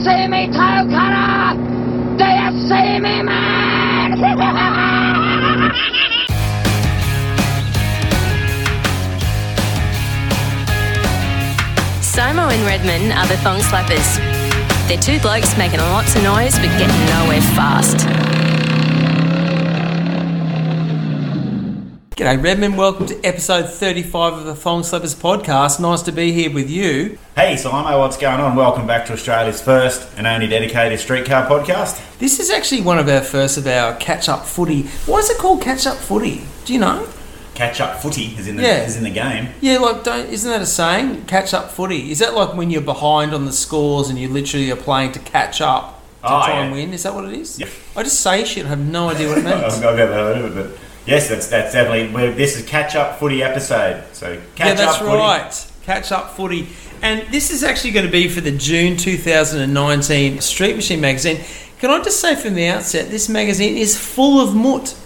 see me, toe cutter? Do you see me, man? Simo and Redman are the thong slappers. They're two blokes making lots of noise but getting nowhere fast. G'day, Redmond. Welcome to episode 35 of the Thong Slappers podcast. Nice to be here with you. Hey, Simo, what's going on? Welcome back to Australia's first and only dedicated streetcar podcast. This is actually one of our first of our catch up footy. Why is it called catch up footy? Do you know? Catch up footy is in the Yeah. is in the game. Yeah, like don't isn't that a saying? Catch up footy. Is that like when you're behind on the scores and you literally are playing to catch up to Oh, try yeah. and win? Is that what it is? Yeah. I just say shit. I have no idea what it I've means. I've never heard of it, but yes, that's that's definitely. We're, this is catch up footy episode. So catch yeah, that's up footy. right. Catch up footy. And this is actually going to be for the June 2019 Street Machine magazine. Can I just say from the outset, this magazine is full of mutt.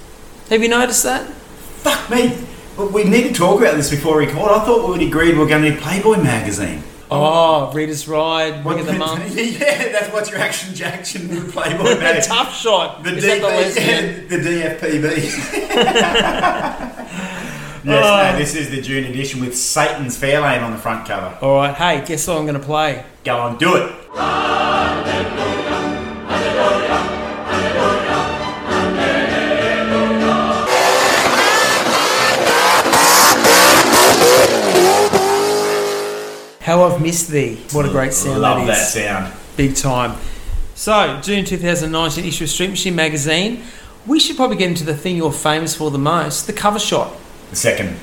Have you noticed that? Fuck me. But we need to talk about this before we record. I thought we'd agreed we are going to do Playboy magazine. Oh, oh. Reader's Ride, Ring of the Month. yeah, that's what's your action Jackson with Playboy The magazine. tough shot. The, Is that the DP, lesbian? the DFPB. yes, Oh. no, this is the June edition with Satan's Fairlane on the front cover. All right, hey, guess what I'm going to play? Go on, do it. I've Missed Thee. What a great sound Love that that is. sound. Big time. So, June 2019 issue of Street Machine magazine. We should probably get into the thing you're famous for the most the cover shot. The second,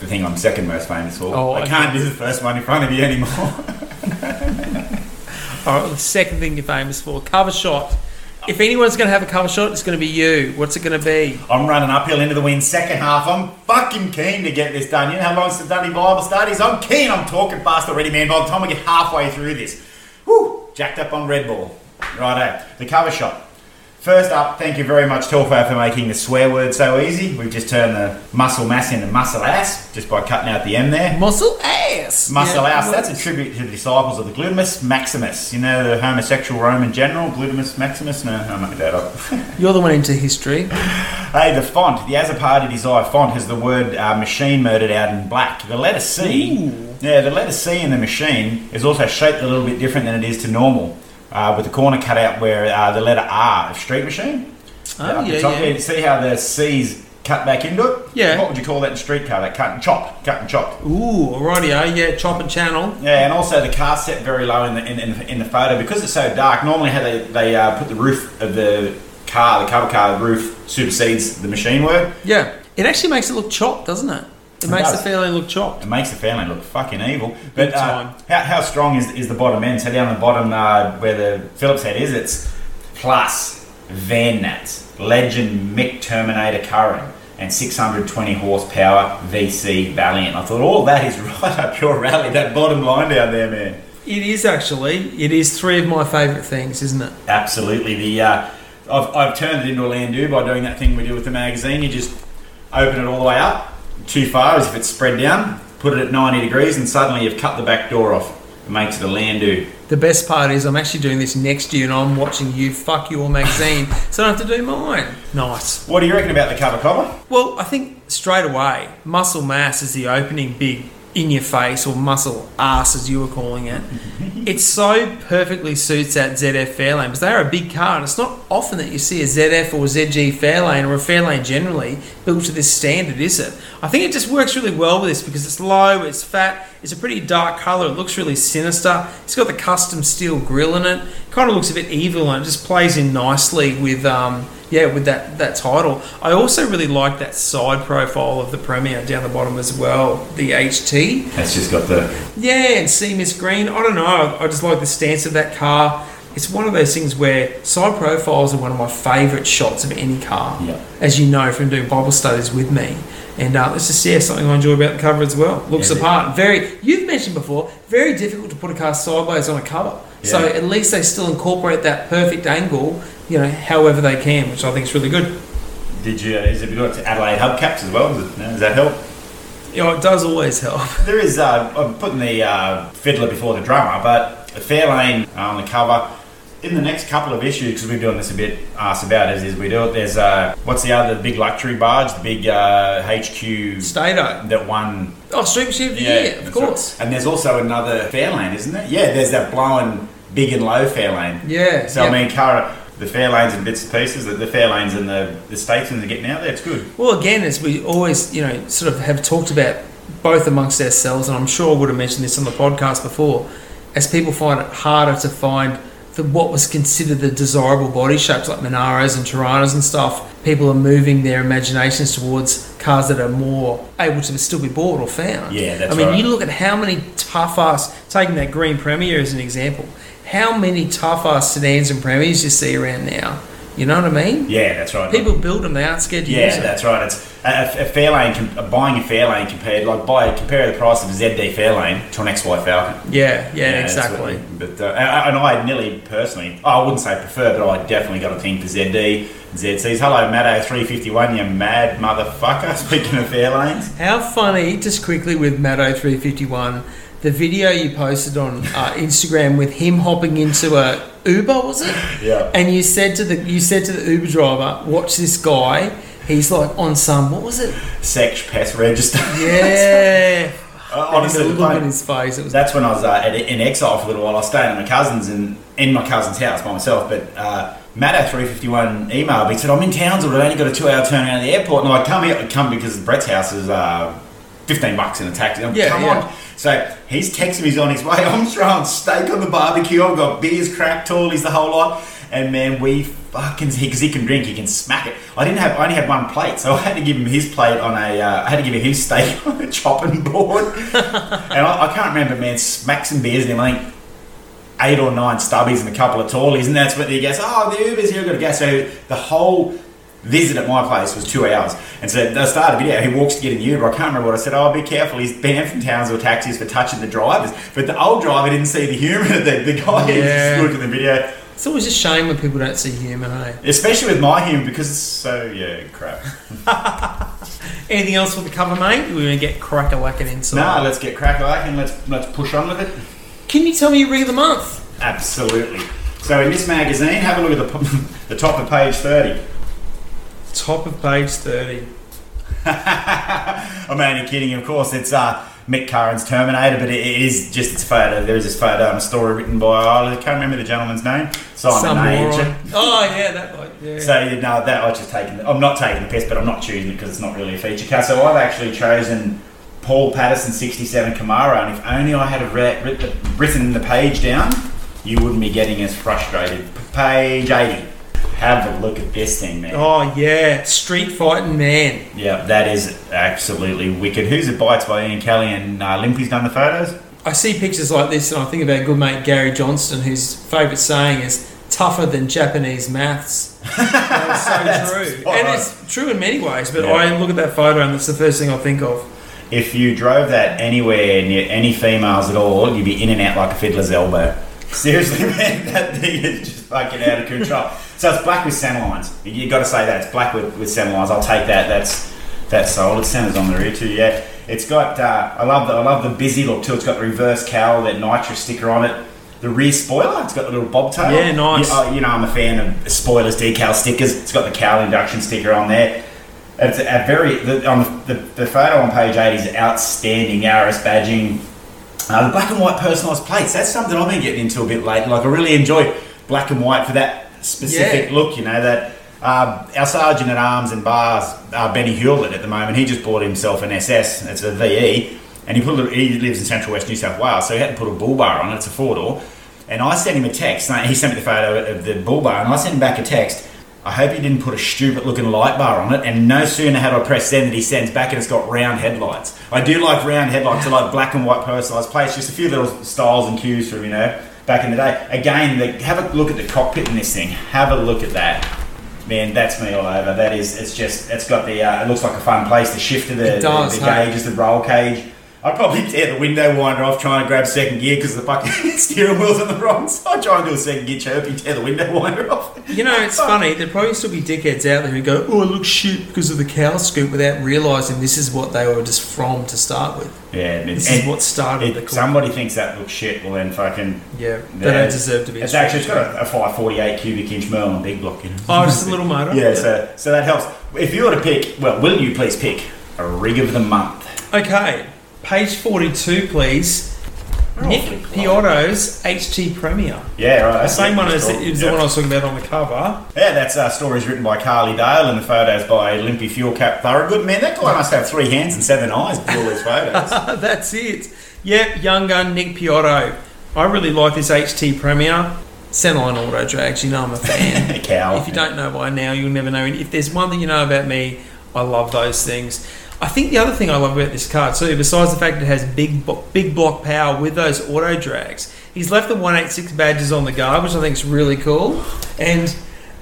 the thing I'm second most famous for. Oh, I okay. can't do the first one in front of you anymore. All right, the second thing you're famous for cover shot. If anyone's going to have a cover shot, it's going to be you. What's it going to be? I'm running uphill into the wind second half. I'm fucking keen to get this done. You know how long since Dundee Bible studies? I'm keen. I'm talking fast already, man. By the time we get halfway through this, whoo, jacked up on Red Bull. Righto, the cover shot. First up, thank you very much, Telfo, for making the swear word so easy. We've just turned the muscle mass into muscle ass just by cutting out the M there. Muscle ass. Muscle Yeah, ass, that's a tribute to the disciples of the Glutimus Maximus. You know, the homosexual Roman general, Glutimus Maximus? No, I made that up. You're the one into history. hey, the font, the Azzopardi Desire font has the word uh, machine murdered out in black. The letter C, Ooh. yeah, the letter C in the machine is also shaped a little bit different than it is to normal. Uh, with the corner cut out where uh, the letter R of street machine. Oh, yeah, top yeah. there, see how the C's cut back into it? Yeah. What would you call that in street car? That cut and chopped, cut and chopped. Ooh, rightio, yeah, chop and channel. Yeah, and also the car set very low in the in, in, in the photo because it's so dark. Normally, how they they uh, put the roof of the car, the cover car the roof supersedes the machine work. Yeah. It actually makes it look chopped, doesn't it? It, It makes does. the fairlane look chopped. It makes the family look fucking evil. But uh, how, how strong is, is the bottom end? So down the bottom uh, where the Phillips head is, it's plus Van Nats, Legend Mick Terminator Curran, and 620 horsepower VC Valiant. I thought all that is right up your rally. That bottom line down there, man. It is actually. It is three of my favourite things, isn't it? Absolutely. The uh, I've, I've turned it into a Landau by doing that thing we do with the magazine. You just open it all the way up, too far as if it's spread down, put it at 90 degrees, and suddenly you've cut the back door off. It makes it a Landau. The best part is I'm actually doing this next year and I'm watching you fuck your magazine, so I don't have to do mine. Nice. What do you reckon about the cover cover? Well, I think straight away, muscle mass is the opening big in your face, or muscle ass as you were calling it. it so perfectly suits that ZF Fairlane because they are a big car, and it's not often that you see a ZF or ZG Fairlane or a Fairlane generally built to this standard, is it? I think it just works really well with this because it's low, it's fat, it's a pretty dark colour, it looks really sinister. It's got the custom steel grille in it, kind of looks a bit evil, and it just plays in nicely with. Um, yeah, with that, that title. I also really like that side profile of the Premier down the bottom as well, the HT. It's just got the. Yeah, and see Miss Green. I don't know. I just like the stance of that car. It's one of those things where side profiles are one of my favourite shots of any car. Yeah. As you know from doing Bible studies with me. And uh, it's just yeah, something I enjoy about the cover as well. Looks Yeah, the part. Very. You've mentioned before. Very difficult to put a car sideways on a cover. So at least they still incorporate that perfect angle. You know, however they can, which I think is really good. Did you? Is it got Adelaide hubcaps as well? Does, it, does that help? You know, it does always help. There is. Uh, I'm putting the uh, fiddler before the drummer, but Fairlane uh, on the cover. In the next couple of issues, because we're doing this a bit asked about it, is we do it. There's uh, what's the other big luxury barge, the big uh, HQ Stato. that won. Oh, Super Ship of the Yeah, Year, of course. right. And there's also another Fairlane, isn't there? Yeah, there's that blowing big and low Fairlane. Yeah. So yeah. I mean, Cara, the Fairlanes and bits and pieces, the, the Fairlanes and the the Statesmen are getting out there. It's good. Well, again, as we always, you know, sort of have talked about both amongst ourselves, and I'm sure I would have mentioned this on the podcast before, as people find it harder to find the, what was considered the desirable body shapes like Monaros and Toranas and stuff, people are moving their imaginations towards cars that are more able to still be bought or found. Yeah, that's I mean, right. you look at how many tough ass, taking that Green Premier as an example, how many tough ass sedans and Premiers you see around now. You know what I mean? Yeah, that's right. People build them, they aren't scared to use Yeah, them. that's right. It's a, a Fairlane, com- buying a Fairlane compared, like buy compare the price of a ZD Fairlane to an XY Falcon. Yeah, yeah, that's exactly. what- but uh, and and I nearly personally, I wouldn't say prefer, but I definitely got a thing for ZD, ZCs. Hello, Maddo three fifty one, you mad motherfucker. Speaking of Fairlanes, How funny, just quickly with Maddo 351, the video you posted on uh, Instagram with him hopping into a Uber, was it? yeah. And you said to the you said to the Uber driver, "Watch this guy. He's like on some what was it? Sex pest register. Yeah, Uh, honestly, honestly, the the look bloke- on his face. It was That's when I was uh, at, in exile for a little while. I was staying at my cousin's and in my cousin's house by myself. But uh, Matt at 351 emailed me. He said, I'm in Townsville. I've only got a two hour turnaround at the airport. And like, come here. Come because Brett's house is uh, 15 bucks in a taxi. I'm, Yeah, come yeah. on. So he's texting me. He's on his way. I'm throwing steak on the barbecue. I've got beers, crack, tallies, the whole lot. And man, we fucking because he can drink, he can smack it. I didn't have, I only had one plate, so I had to give him his plate on a, uh, I had to give him his steak on a chopping board. and I, I can't remember, man, smack some beers. I think eight or nine stubbies and a couple of tallies, and that's what he goes, oh, the Uber's here, I've got to go. So the whole visit at my place was two hours. And so they started a video, he walks to get in the Uber. I can't remember what I said. Oh, be careful, he's banned from Townsville taxis for touching the drivers. But the old driver didn't see the humour. The, the guy Yeah. just looked at the video, it's always a shame when people don't see humour. Hey, especially with my humour, because it's so, yeah, crap. anything else for the cover, mate? We're gonna get crack a lacking inside. No, let's get crack whacking. let's let's push on with it. Can you tell me your rig of the month? Absolutely. So in this magazine, have a look at the, the top of page 30. Top of page thirty. I'm only kidding, of course. It's uh, Mick Curran's Terminator, but it, is just its photo. There is this photo and a story written by, I can't remember the gentleman's name, Simon Some Age. Oh yeah, that bloke. Yeah. So you know that I just taking. I'm not taking the piss, but I'm not choosing it because it's not really a feature car. So I've actually chosen Paul Patterson 67 Camaro, and if only I had read, written the page down, you wouldn't be getting as frustrated. Page 80. Have a look at this thing, man. oh yeah, street fighting man. Yeah, that is absolutely wicked. Who's it by? It's by Ian Kelly and uh, Limpy's done the photos. I see pictures like this and I think our good mate Gary Johnston, whose favourite saying is "tougher than Japanese maths." That's so true, and on. it's true in many ways. But Yeah. I look at that photo and that's the first thing I think of. If you drove that anywhere near any females at all, you'd be in and out like a fiddler's elbow. Seriously, man, that thing is just fucking out of control. So it's black with centre lines. You got to say that it's black with, with centre lines. I'll take that. That's that's sold. It centers on the rear too. Yeah, it's got. Uh, I love the I love the busy look too. It's got the reverse cowl, that nitrous sticker on it. The rear spoiler, it's got the little bobtail. Yeah, nice. You, uh, you know, I'm a fan of spoilers, decal stickers. It's got the cowl induction sticker on there. It's a very the, on the, the, the photo on page eight is outstanding. RS badging, uh, the black and white personalised plates. That's something I've been getting into a bit late. Like I really enjoy black and white for that specific Yeah. look. You know that um, our sergeant at arms and bars, uh, Benny Hewlett, at the moment, he just bought himself an SS. It's a VE, and he put a, he lives in Central West New South Wales, so he had to put a bull bar on it. It's a four door. And I sent him a text. He sent me the photo of the bull bar, and I sent him back a text. I hope you didn't put a stupid looking light bar on it. And no sooner had I pressed send that he sends back and it's got round headlights. I do like round headlights. I like black and white personalised plates. Just a few little styles and cues from, you know, back in the day. Again, the, have a look at the cockpit in this thing. Have a look at that. Man, that's me all over. That is, it's just, it's got the, uh, it looks like a fun place. The shifter, the, It does, the, the hey? gauges, the roll cage. I'd probably tear the window winder off trying to grab second gear because the fucking steering wheel's on the wrong side. I try and do a second gear chirpy, tear the window winder off. You know, it's funny. There'd probably still be dickheads out there who go, "Oh, it looks shit because of the cow scoop," without realizing this is what they were just from to start with. Yeah, and This and is what started. Cool. somebody thinks that looks shit, well then fucking. Yeah, they yeah, don't deserve to be. It's actually it's got a, a 548 cubic inch Merlin big block in it. Oh, just a little motor. Yeah, so so that helps. If you were to pick, well, will you please pick a rig of the month? Okay, page forty-two, please. Nick. Piotto's HT Premier. Yeah, right. The same one as it was the one I was talking about on the cover. Yeah, that's uh, stories written by Carly Dale and the photos by Limpy Fuel Cap Thorogood. Man, that guy must have three hands and seven eyes to do all these photos. That's it. Yep, young gun Nick Piotto. I really like this HT Premier. Centerline Auto Drags, you know I'm a fan. Cow. If you don't know by now, you'll never know. If there's one thing you know about me, I love those things. I think the other thing I love about this car too, besides the fact that it has big big block power with those auto drags, he's left the 186 badges on the guard, which I think is really cool. And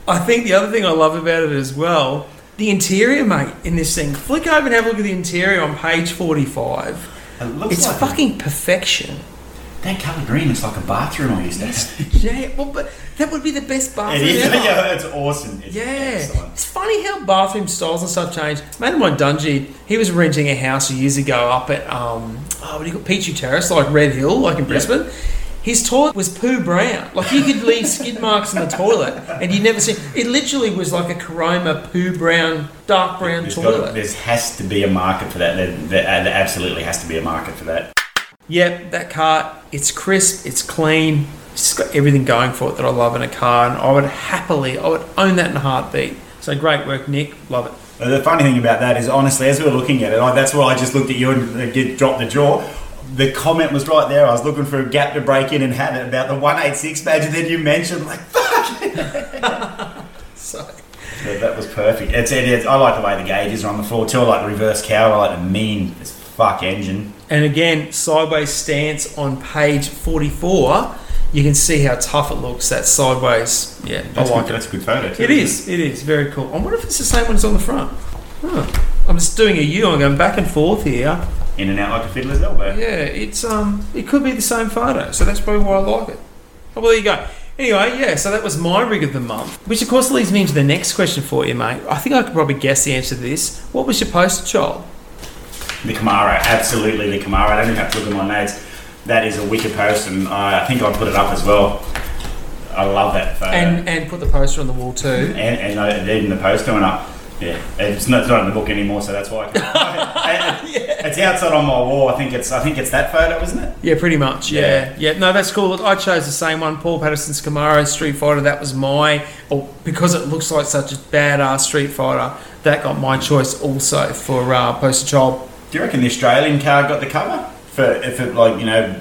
I think the other thing I love about it as well, the interior, mate, in this thing. Flick over and have a look at the interior on page 45. It looks It's like fucking perfection. that colour green looks like a bathroom I used to have. Yeah, well, but that would be the best bathroom It is. ever. Yeah, it's awesome. It's Yeah, excellent. it's funny how bathroom styles and stuff change. Mate of mine, Dungy, he was renting a house years ago up at um, oh, what do you call Petrie Terrace, like Red Hill, like in Brisbane. His toilet was poo brown. Like you could leave skid marks in the toilet, and you never see. It literally was like a Caroma poo brown, dark brown There's, got, toilet. there has to be a market for that. There, there, there absolutely has to be a market for that. Yep, that car, it's crisp, it's clean, it's got everything going for it that I love in a car, and I would happily, I would own that in a heartbeat. So great work, Nick. Love it. The funny thing about that is, honestly, as we were looking at it, I, that's why I just looked at you and uh, get, dropped the jaw. The comment was right there. I was looking for a gap to break in and had it about the 186 badge, and then you mentioned, like, fuck! So, So that was perfect. It's, it is. I like the way the gauges are on the floor too. I like the reverse cow. I like the mean as fuck engine. And again, sideways stance on page 44, you can see how tough it looks. That sideways, yeah, I like it. That's a good photo too. It is, it is very cool. I wonder if it's the same one as on the front. Huh. I'm just doing a U. I'm going back and forth here. In and out like a fiddler's elbow. Yeah, it's um, it could be the same photo, so that's probably why I like it. Oh, well, there you go. Anyway, yeah, so that was my rig of the month, which of course leads me into the next question for you, mate. I think I could probably guess the answer to this. What was your poster child? The Camaro, absolutely the Camaro. I don't even have to look at my notes. That is a wicked post, and I, I think I put it up as well. I love that photo. And and put the poster on the wall too. and, and, I- and even the poster went up. Yeah, it's not, it's not in the book anymore, so that's why. I can't- It's outside on my wall. I think it's I think it's that photo, isn't it? Yeah, pretty much. Yeah. yeah, No, that's cool. Look, I chose the same one, Paul Patterson's Camaro Street Fighter. That was my, or because it looks like such a badass Street Fighter, that got my choice also for uh, poster child. Do you reckon the Australian car got the cover for if it like you know?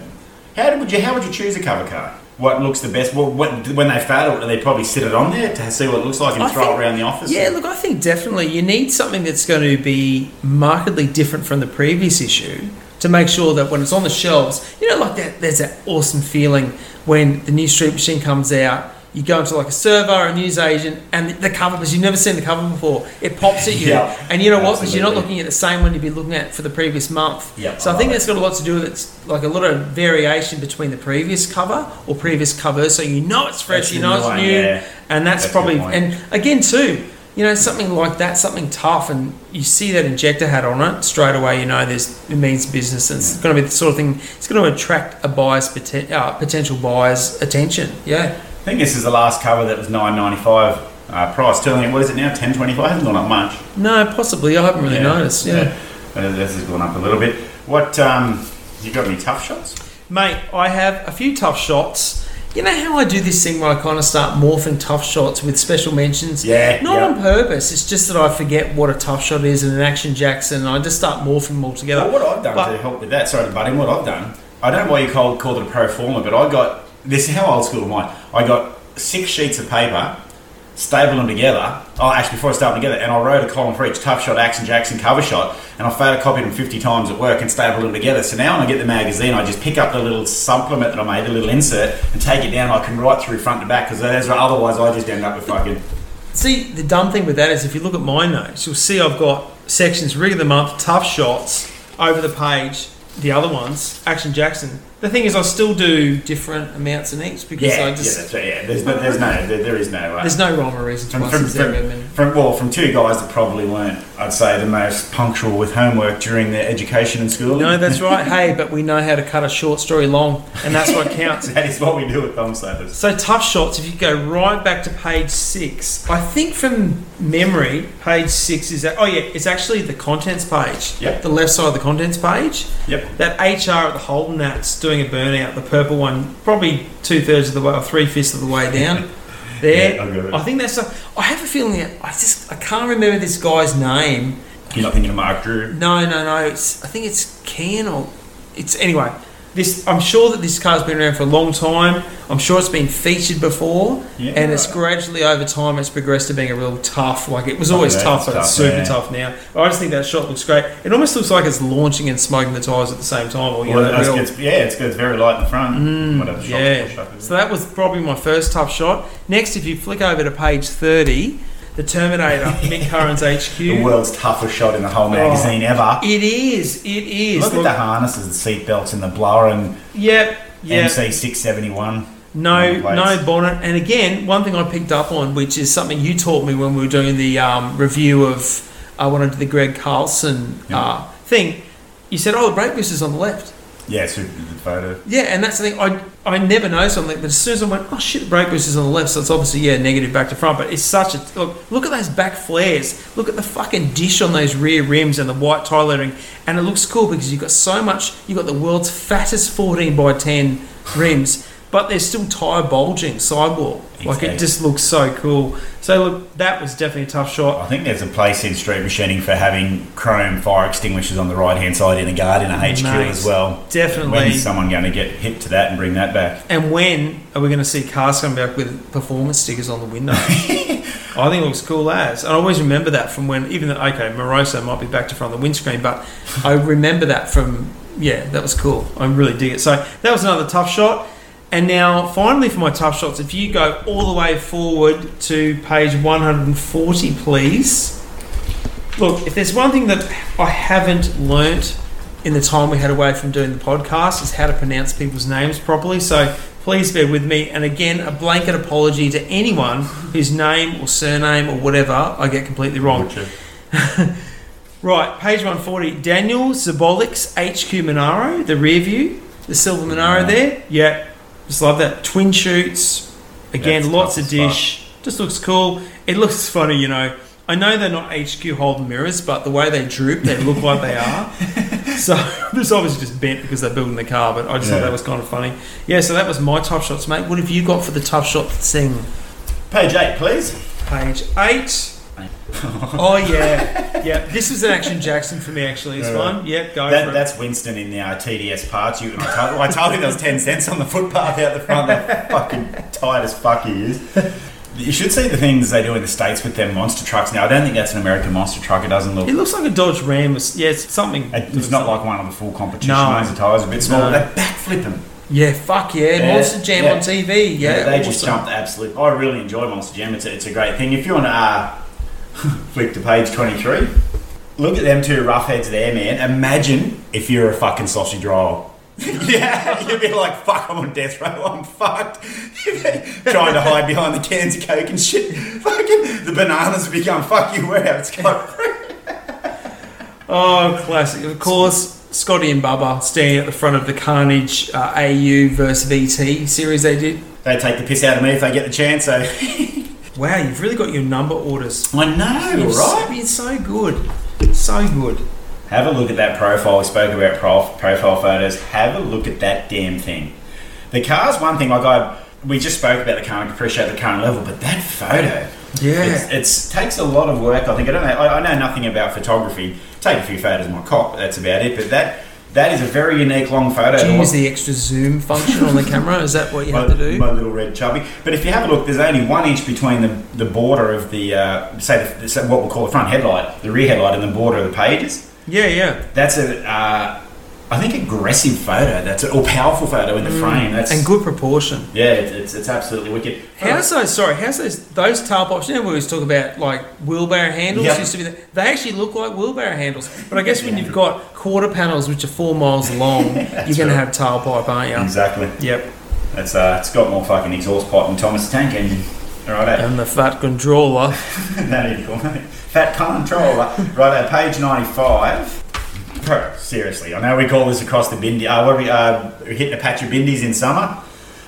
How would you how would you choose a cover car? What looks the best? What, what when they fail, do they probably sit it on there to see what it looks like and I throw think- it around the office? Yeah, look, I think definitely you need something that's going to be markedly different from the previous issue to make sure that when it's on the shelves, you know, like that, there's that awesome feeling when the new Street Machine comes out. You go into like a server or a news agent, and the cover, because you've never seen the cover before, it pops at you. Yeah, and you know what? Because you're not looking at the same one you'd be looking at for the previous month. Yeah, so I, I think that's got a lot to do with it's like a lot of variation between the previous cover or previous covers, so you know it's fresh, That's you know new it's new, yeah. and that's, That's probably and again too you know something like that something tough and you see that injector hat on it straight away you know there's it means business and it's going to be the sort of thing it's going to attract a buyer's poten- uh, potential buyer's attention yeah think this is the last cover that was nine ninety five uh, price. Telling you what is it now? Ten twenty five. Hasn't gone up much. no possibly i haven't really noticed yeah. Uh, This has gone up a little bit. What um, you got any tough shots? mate i have a few tough shots you know how I do this thing where I kind of start morphing tough shots with special mentions? Yeah, Not yeah. on purpose. It's just that I forget what a tough shot is and an action Jackson, and I just start morphing them all together. Well, what I've done But- to help with that, sorry to butt in, what I've done, I don't know why you call, called it a pro forma, but I got, this is how old school am I? I got six sheets of paper, stapled them together, oh, actually before I stapled them together, and I wrote a column for each tough shot, action Jackson cover shot, and I photocopied them 50 times at work and stapled them together. So now when I get the magazine, I just pick up the little supplement that I made, the little insert, and take it down, I can write through front to back, because otherwise I just end up with fucking... See, the dumb thing with that is if you look at my notes, you'll see I've got sections rig of the month, tough shots over the page, the other ones, Action Jackson. The thing is, I still do different amounts in each because Yeah, I yeah, just that's right. Yeah, there's no, there's no, there, there is no. Uh, there's no rhyme or reason to from, from, from, from- well, from two guys that probably weren't, I'd say, the most punctual with homework during their education in school. No, that's right. Hey, but we know how to cut a short story long, and that's what counts. that is what we do with thumb slappers. So tough shots. If you go right back to page six, I think from memory, page six is that. Oh yeah, it's actually the contents page. Yep. The left side of the contents page. Yep. That HR at the Holden that's doing a burnout. The purple one, probably two thirds of the way or three fifths of the way down. There, Yeah, I. I think that's. A, I have a feeling that I just I can't remember this guy's name. You're not thinking of Mark Drew. No, no, no. It's I think it's Ken or it's anyway. This I'm sure that this car's been around for a long time. I'm sure it's been featured before, Yeah. and it's gradually over time it's progressed to being a real tough. Like it was always yeah, tough, but it's super yeah. tough now. I just think that shot looks great. It almost looks like it's launching and smoking the tires at the same time. Or you Well, know, real- yeah, it's very light in the front. Mm, whatever. shot- yeah. shot. So that was probably my first tough shot. Next, if you flick over to page 30, the Terminator, Mick Curran's HQ. the world's toughest shot in the whole magazine ever. It is. It is. Look, at the harnesses, the seat belts, and the blower and Yep. Yep. MC six seventy one. No, no bonnet. And again, one thing I picked up on, which is something you taught me when we were doing the um, review of uh, I did the Greg Carlson uh, thing. You said, "Oh, the brake boosters on the left." Yeah, super photo. Yeah, and that's the thing. I I never noticed something, but as soon as I went, "Oh shit, the brake boosters on the left," so it's obviously yeah negative back to front. But it's such a look. Look at those back flares. Look at the fucking dish on those rear rims and the white tie lettering, and it looks cool because you've got so much. You've got the world's fattest 14 by 10 rims, but they're still tire bulging sidewall. Like it just looks so cool. So look, that was definitely a tough shot. I think there's a place in street machining for having chrome fire extinguishers on the right hand side in a guard in a HQ Mate, as well. definitely. When's someone going to get hip to that and bring that back? And when are we going to see cars come back with performance stickers on the window? I think it looks cool as. And I always remember that from when, even though, okay, Moroso might be back to front of the windscreen, but I remember that from, yeah, that was cool. I really dig it. So that was another tough shot. And now, finally, for my tough shots, if you go all the way forward to page 140, please. Look, if there's one thing that I haven't learnt in the time we had away from doing the podcast is how to pronounce people's names properly. So please bear with me. And again, a blanket apology to anyone whose name or surname or whatever I get completely wrong. Right, page 140. Daniel Zabolik's HQ Monaro, the rear view, the silver Monaro there. Yeah, just love that. Twin shoots. Again, That's lots of dish. Just looks cool. It looks funny, you know. I know they're not HQ Holden mirrors, but the way they droop, they look like they are. So this obviously just bent because they're building the car, but I just thought that was kind of funny. Yeah, so that was my tough shots, mate. What have you got for the tough shot thing? Page eight, please. Page eight. oh yeah, yeah. This was an Action Jackson for me actually. It's Alright. fun. Yeah, go That, for it. that's Winston in the uh, TDS parts. You, I, told, I told him there was 10 cents on the footpath out the front. That fucking tight as fuck he is. You should see the things they do in the States with their monster trucks now. I don't think that's an American monster truck. It doesn't look. It looks like a Dodge Ram. It's- Yeah, it's something. It's not like one of the full competition No. ones. The tyres are a bit smaller. No. They backflip them. Yeah, fuck yeah. Yeah, Monster Jam yeah. on TV. Yeah, they just awesome. jumped absolute. I really enjoy Monster Jam. It's a, it's a great thing. If you want to uh, flick to page 23, look at them two roughheads there, man. Imagine if you're a fucking sausage roll. yeah, you'd be like, fuck, I'm on death row, I'm fucked. Trying to hide behind the cans of Coke and shit. Fucking, the bananas have become, fuck you, we're out. It's got Oh, classic. Of course, Scotty and Bubba standing at the front of the Carnage uh, AU versus VT series they did. They take the piss out of me if they get the chance, so. Wow, you've really got your number orders. I know, You've right? been so good. So good. Have a look at that profile. We spoke about prof- profile photos. Have a look at that damn thing. The car's one thing. Like I, we just spoke about the car and appreciate the current level, but that photo, Yeah. it's, it's takes a lot of work. I think I don't know. I, I know nothing about photography. Take a few photos of my cop. but That's about it. But that that is a very unique long photo. Do you use the extra zoom function on the camera? Is that what you have to do? my little red chubby. But if you have a look, there's only one inch between the, the border of the uh, say the, what we'll call the front headlight, the rear headlight, and the border of the pages. Yeah, yeah. That's a uh, I think aggressive photo. That's an all powerful photo in the mm. frame. That's and good proportion. Yeah, it's, it's, it's absolutely wicked. How's um, those? Sorry, how's those those tarp? You know, we always talk about like wheelbarrow handles yep. used to be. The, they actually look like wheelbarrow handles. But I guess when you've got quarter panels which are four miles long, you're going right. to have tailpipe, aren't you? Exactly. Yep. It's uh, it's got more fucking exhaust pipe than Thomas Tank Engine. Right out. And the fat controller. That is equal, mate. Fat controller. right out, page 95 seriously, I know we call this across the bindi. Uh, what are we uh, we're hitting a patch of bindies in summer,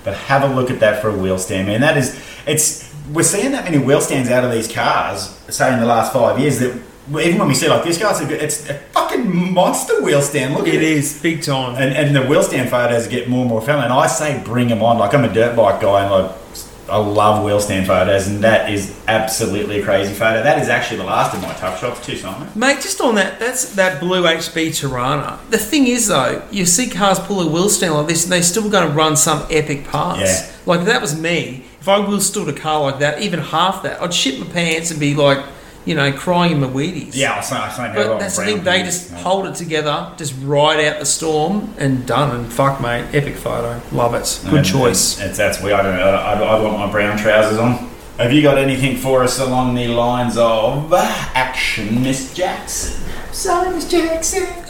but have a look at that for a wheel stand, man. That is, it's we're seeing that many wheel stands out of these cars, say in the last five years that even when we see like this car, it's a, it's a fucking monster wheel stand. Look at It it. is big time. And, and the wheel stand photos get more and more fun. And I say bring them on. Like I'm a dirt bike guy and like I love wheel stand photos, and that is absolutely a crazy photo. That is actually the last of my tough shots too, Simon. Mate, just on that, that's that blue HB Torana. The thing is, though, you see cars pull a wheel stand like this, and they're still going to run some epic parts. Yeah. Like if that was me. If I wheel stood a car like that, even half that, I'd shit my pants and be like, you know, crying in my Wheaties. Yeah, I'll say, I'll say But that's the thing, they just Yeah. hold it together, just ride out the storm and done. And fuck, mate, epic photo. Love it. Good And- choice. and It's that's we. I don't know. I, I, I want my brown trousers on. Have you got anything for us along the lines of action, Miss Jackson? Sorry, Miss Jackson.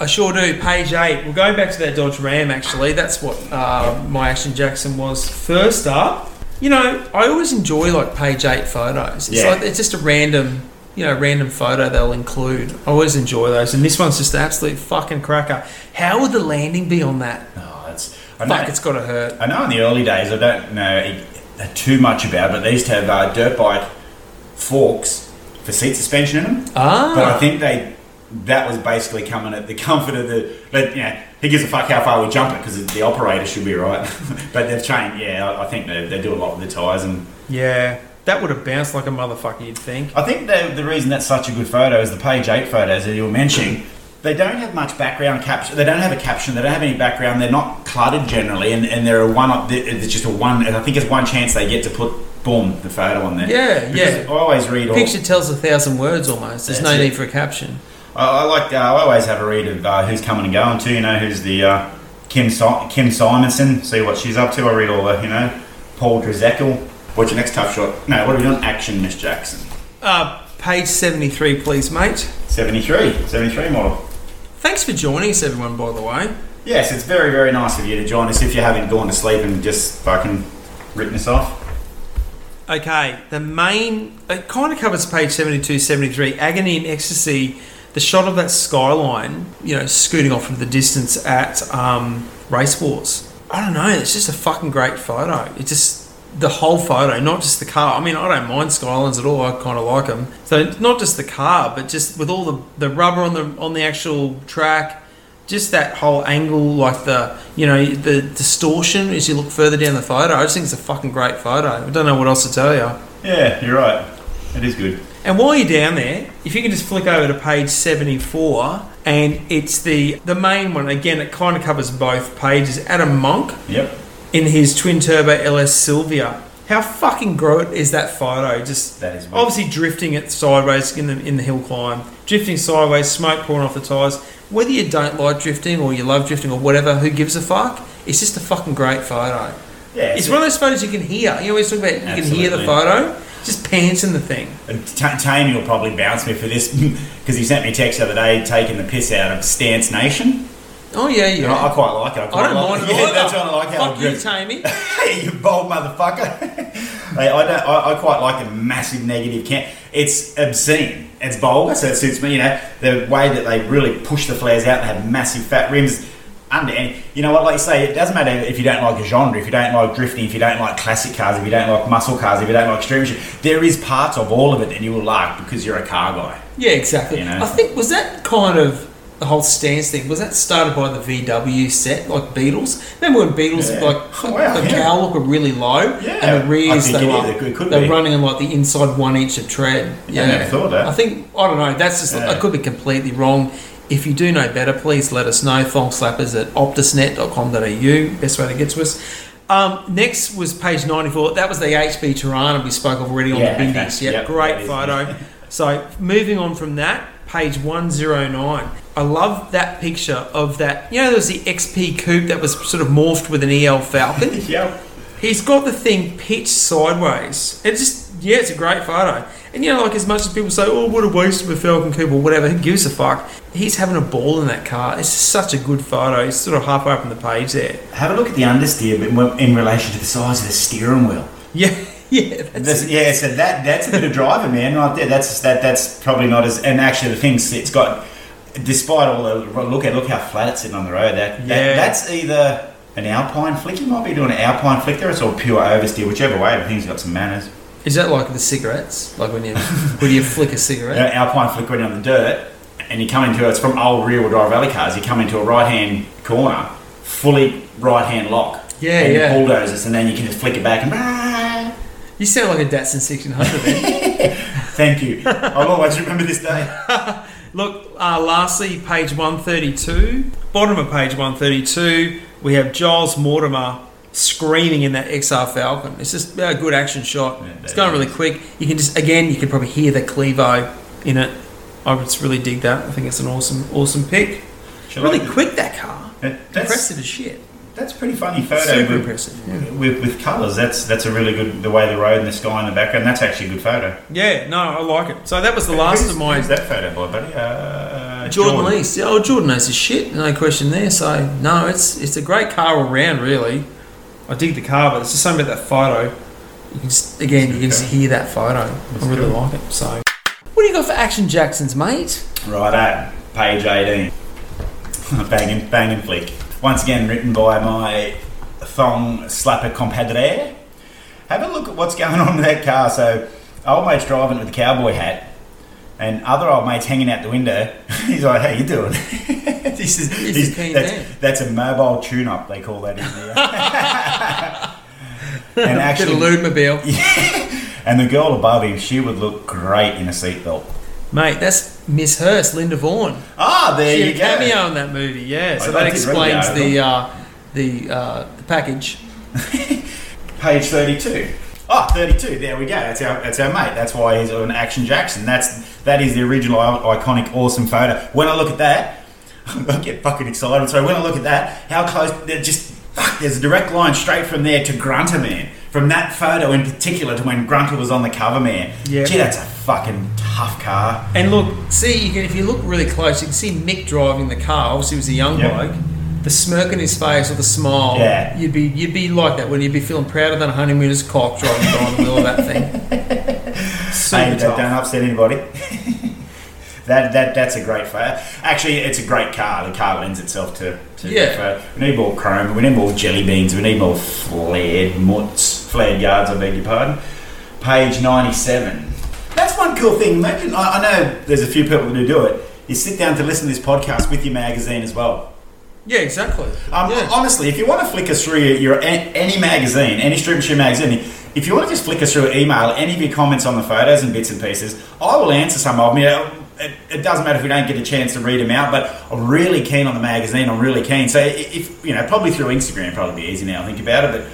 I sure do. Page eight. We're going back to that Dodge Ram. Actually, that's what uh, my Action Jackson was. First up, you know, I always enjoy like page eight photos. It's Yeah. like it's just a random, you know, random photo they'll include. I always enjoy those, and this one's just an absolute fucking cracker. how would the landing be on that? Oh, that's. I know, Fuck, it's got to hurt. I know in the early days, I don't know eh, too much about, it, but they used to have uh, dirt bike forks for seat suspension in them. Ah, But I think they that was basically coming at the comfort of the. But you know, who gives a fuck how far we jump it because the operator should be right. but they've changed. Yeah, I- I think they, they do a lot with the tyres and. yeah, that would have bounced like a motherfucker. You'd think. I think the, the reason that's such a good photo is the page eight photos that you were mentioning. They don't have much background caption. They don't have a caption. They don't have any background. They're not cluttered generally, and, and they're a one. Uh, it's just a one. I think it's one chance they get to put boom the photo on there. Yeah, Because yeah. I always read all. Picture tells a thousand words almost. There's no it. need for a caption. I, I like. Uh, I always have a read of uh, who's coming and going too. You know, who's the uh, Kim si- Kim Simonson. See what she's up to. I read all the. You know, Paul Drezekel. What's your next tough shot? No, what are we doing? Action, Miss Jackson. Uh, page seventy-three, please, mate. 73. 73 model. Thanks for joining us, everyone. By the way. Yes, it's very, very nice of you to join us if you haven't gone to sleep and just fucking written us off. Okay, the main it kind of covers page 72, 73, agony and ecstasy. The shot of that skyline, you know, scooting off into the distance at um, Race Wars. I don't know. It's just a fucking great photo. It's just the whole photo, not just the car. I mean, I don't mind skylines at all. I kind of like them. So not just the car, but just with all the the rubber on the on the actual track. Just that whole angle, like the you know the distortion as you look further down the photo. I just think it's a fucking great photo. I don't know what else to tell you. Yeah, you're right. It is good. And while you're down there, if you can just flick over to page 74, and it's the the main one. Again, it kind of covers both pages. Adam Monk Yep. in his twin turbo LS Sylvia. How fucking great is that photo? Just That is obviously drifting it sideways in the in the hill climb, drifting sideways, smoke pouring off the tires. Whether you don't like drifting or you love drifting or whatever, who gives a fuck? It's just a fucking great photo. Yeah, It's one of those photos you can hear. You always talk about you can hear the photo. Just pants in the thing. And T- Tammy will probably bounce me for this because he sent me a text the other day taking the piss out of Stance Nation. Oh yeah, yeah. I, I quite like it. I, quite I don't like mind it Yeah, that's what I like. Fuck you. Hey, you bold motherfucker. hey, I, don't, I, I quite like the massive negative can. It's obscene. It's vulgar, so it suits me. You know the way that they really push the flares out. They have massive fat rims. And you know what, like you say, it doesn't matter if you don't like a genre, if you don't like drifting, if you don't like classic cars, if you don't like muscle cars, if you don't like extreme shit. There is parts of all of it that you will like because you're a car guy. Yeah, exactly. You know? I think was that kind of the whole stance thing. Was that started by the VW set, like Beatles? Remember when Beatles Yeah. like Oh, wow, the yeah. cowl look were really low, Yeah. and the rears they were is. It could they're be. running on like the inside one inch of tread. Yeah, never thought that. I think I don't know. That's just Yeah. I could be completely wrong. If you do know better, please let us know. Thong slappers at optusnet.com.au. Best way to get to us. Um, next was page 94. That was the HB Torana we spoke of already on Yeah, the okay. Bindix. Yep, Yep, great photo. so moving on from that, page 109. I love that picture of that. You know, there was the XP coupe that was sort of morphed with an EL Falcon. Yep. He's got the thing pitched sideways. It's just, yeah, it's a great photo. And you know, like as much as people say, oh, what a waste of a Falcon coupe or whatever, who gives a fuck? He's having a ball in that car. It's such a good photo. He's sort of halfway up on the page there. Have a look at the understeer but in relation to the size of the steering wheel. Yeah, yeah, that's yeah, so that that's a bit of driver, man, right there. That's that that's probably not as. And actually, the thing's it's got, despite all the look at look how flat it's sitting on the road. That, that Yeah. that's either an Alpine flick. You might be doing an Alpine flick there. It's all pure oversteer, whichever way. The thing's got some manners. Is that like the cigarettes? Like when you when you flick a cigarette? An Alpine flick when you're on the dirt, and you come into it's from old rear wheel drive rally cars. You come into a right hand corner, fully right hand lock. Yeah, and yeah. Bulldozers, and then you can just flick it back and. You sound like a Datsun 1600 then. Thank you. I'll always remember this day. Look, uh, lastly, page 132. Bottom of page 132, we have Giles Mortimer screaming in that XR Falcon. It's just a good action shot. Yeah, it's going really quick. You can just, again, you can probably hear the Clevo in it. I just really dig that. I think it's an awesome, awesome pick. Really Like- quick, that car. That- That's, Impressive as shit. that's pretty funny photo. Super with, impressive. Yeah. with, with colours. That's that's a really good the way the road and the sky in the background. That's actually a good photo. yeah, no, I like it. So that was the last Who's- of my who's that photo by, buddy? Uh, Jordan, Leist. Oh, Jordan knows his shit. No question there. So no, it's it's a great car all round. Really, I dig the car, but it's just something about that photo. You can just again, you can just hear that photo. I really cool. like it. So, what do you got for Action Jacksons, mate? Right at page eighteen. banging banging flick. Once again, written by my thong slapper compadre. Have a look at what's going on with that car. So, old mate's driving with a cowboy hat. And other old mates hanging out the window. He's like, "How you doing?" this is, He's this- a keen that's, that's a mobile tune-up. They call that in there. and actually, of lubemobile, and the girl above him, she would look great in a seatbelt. mate. That's Miss Hurst, Linda Vaughan. Ah, there She you had a go. cameo in that movie. Yeah, so I- that did read the explains the uh, the uh, the package. Page 32. Oh, 32. There we go. That's our, that's our mate. That's why he's an Action Jackson. That's that is the original uh, iconic awesome photo. When I look at that, I get fucking excited. So when I look at that, how close? They're just fuck. There's a direct line straight from there to Grunter Man. From that photo in particular to when Grunter was on the cover, man. Yeah. Gee, that's a fucking tough car. And look, see, you can, if you look really close, you can see Mick driving the car. Obviously, he was a young Yep. bloke. The smirk on his face or the smile, Yeah. you'd be you'd be like that when you'd be feeling prouder than a honeymooner's cock driving behind the wheel of that thing. Super Hey, don't, tough. don't upset anybody. that that that's a great photo. Actually, it's a great car. The car lends itself to, to Yeah. We need more chrome. We need more jelly beans. We need more flared mutts, flared yards. I beg your pardon. Page ninety-seven. That's one cool thing. Imagine. I, I know there's a few people who do it. You sit down to listen to this podcast with your magazine as well. Yeah, exactly. Um, yeah. Honestly, if you want to flick us through your, your any magazine, any Street Machine magazine, if you want to just flick us through email any of your comments on the photos and bits and pieces, I will answer some of them. You know, it, it doesn't matter if we don't get a chance to read them out, but I'm really keen on the magazine. I'm really keen. So if you know, probably through Instagram, probably be easy now. I think about it, but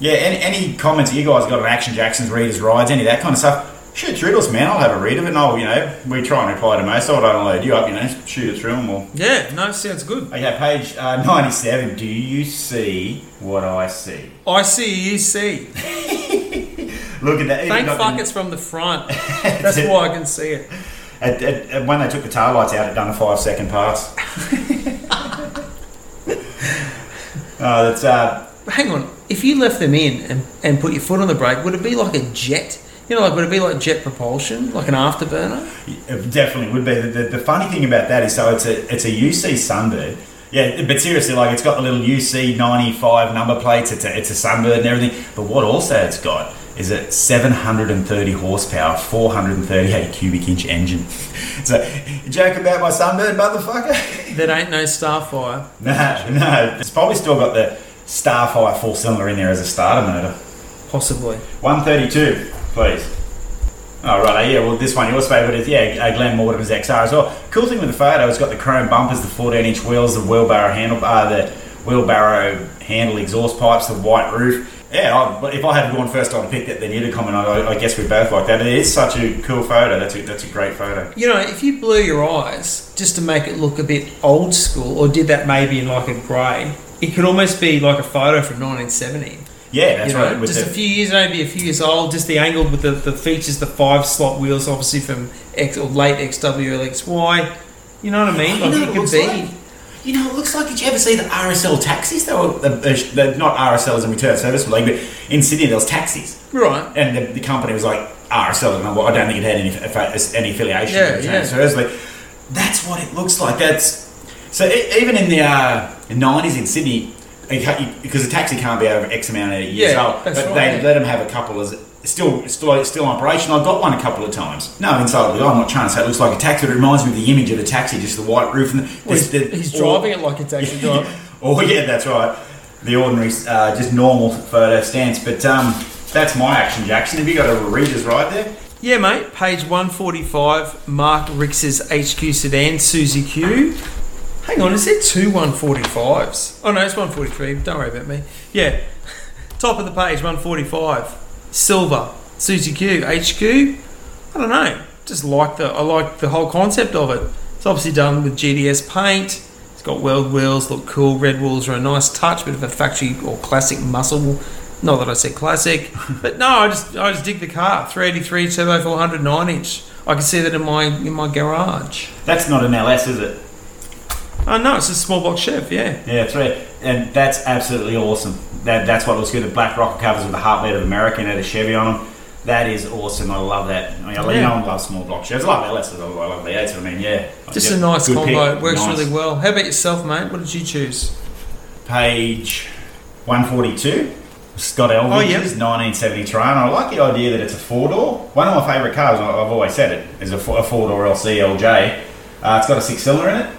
yeah, any, any comments you guys got on Action Jackson's readers rides, any of that kind of stuff. Shoot through to us, man. I'll have a read of it, and I'll, you know, we try and reply to most. I don't load you up, you know, shoot it through, and we'll yeah, no, sounds good. Okay, page uh, 97. Do you see what I see? I see, you see. Look at that. Thank fuck the- it's from the front. That's why I can see it. At, at, at- when they took the tail lights out, it done a five second pass. oh, that's uh, Hang on, if you left them in and, and put your foot on the brake, would it be like a jet? You know, like would it be like jet propulsion, like an afterburner? it definitely would be. The, the, the funny thing about that is, so it's a it's a UC Sunbird. Yeah, but seriously, like it's got the little UC ninety five number plates. It's a it's a Sunbird and everything. But what also it's got is a seven hundred and thirty horsepower, four hundred and thirty eight cubic inch engine. so, joke about my Sunbird, motherfucker? That ain't no Starfire. no, no. It's probably still got the Starfire four cylinder in there as a starter motor. Possibly. 132, please. Oh, right. Yeah, well, this one, yours favourite is, yeah, uh, Glenn Mortimer's XR as well. Cool thing with the photo, it's got the chrome bumpers, the 14 inch wheels, the wheelbarrow handle, uh, the wheelbarrow handle exhaust pipes, the white roof. Yeah, but if I had gone first, I'd have picked. Then you'd have commented. I, I guess we both like that. It is such a cool photo. That's a, that's a great photo. You know, if you blew your eyes just to make it look a bit old school, or did that maybe in like a grey, it could almost be like a photo from 1970. Yeah, that's you know, right. Just the- a few years, maybe a few years old. Just the angle with the, the features, the five slot wheels, obviously from X or late XWLXY. You know what I mean? You Like know it it could looks be. like? You know, it looks like. Did you ever see the RSL taxis? They were the, the, the, not RSLs in return service league, but in Sydney there was taxis, Right. and the, the company was like RSL. And I don't think it had any any affiliation Yeah, with yeah. return service league. That's what it looks like. That's so. e- even in the uh, 90s in Sydney, it ca- you- because a taxi can't be over X amount of years Yeah, old, that's but right, they yeah. let them have a couple as still still still operational. I got one a couple of times. No, inside the I'm not trying to say it looks like a taxi, but it reminds me of the image of the taxi, just the white roof and the, Well, he's, the- he's all- driving it like a taxi driver. Oh yeah, that's right. The ordinary, uh, just normal photo stance. But um, that's my action, Jackson. Have you got a readers right there? Yeah, mate. Page 145, Mark Rix's HQ sedan, Suzy Q. Hang on, is there two 145s? Oh, no, it's 143. Don't worry about me. Yeah. Top of the page, 145. Silver, Suzy Q, HQ. I don't know. Just like the, I like the whole concept of it. It's obviously done with GDS paint. It's got weld wheels, look cool. Red wheels are a nice touch, bit of a factory or classic muscle. Not that I said classic, but no, I just I just dig the car. 383 turbo 400 nine inch. I can see that in my in my garage. That's not an LS, is it? Oh no, it's a small block Chev. Yeah, Yeah, that's right. And that's absolutely awesome. That that's what looks good. The black rocker covers with the heartbeat of America and had a Chevy on them. That is awesome. I love that. I mean, Yeah. know, I love small block Chevs. I love LSs. I love the 8s. I mean, yeah. just a nice combo. pick. Works Nice. really well. How about yourself, mate? What did you choose? Page 142. Scott Elvidge's Oh, yeah. 1970 Torana. I like the idea that it's a four door. One of my favourite cars, I've always said it, is a four door LC LJ. Uh, it's got a six cylinder in it.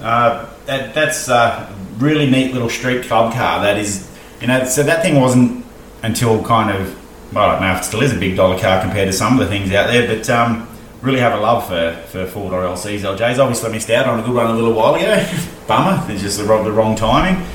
Uh, that, that's a really neat little street club car. That is, you know, so that thing wasn't until kind of, well, I don't know if it still is a big dollar car compared to some of the things out there, but um, really have a love for, for four door LCs, LJs. Obviously, I missed out on a good one a little while ago. Bummer, it's just the wrong, the wrong timing.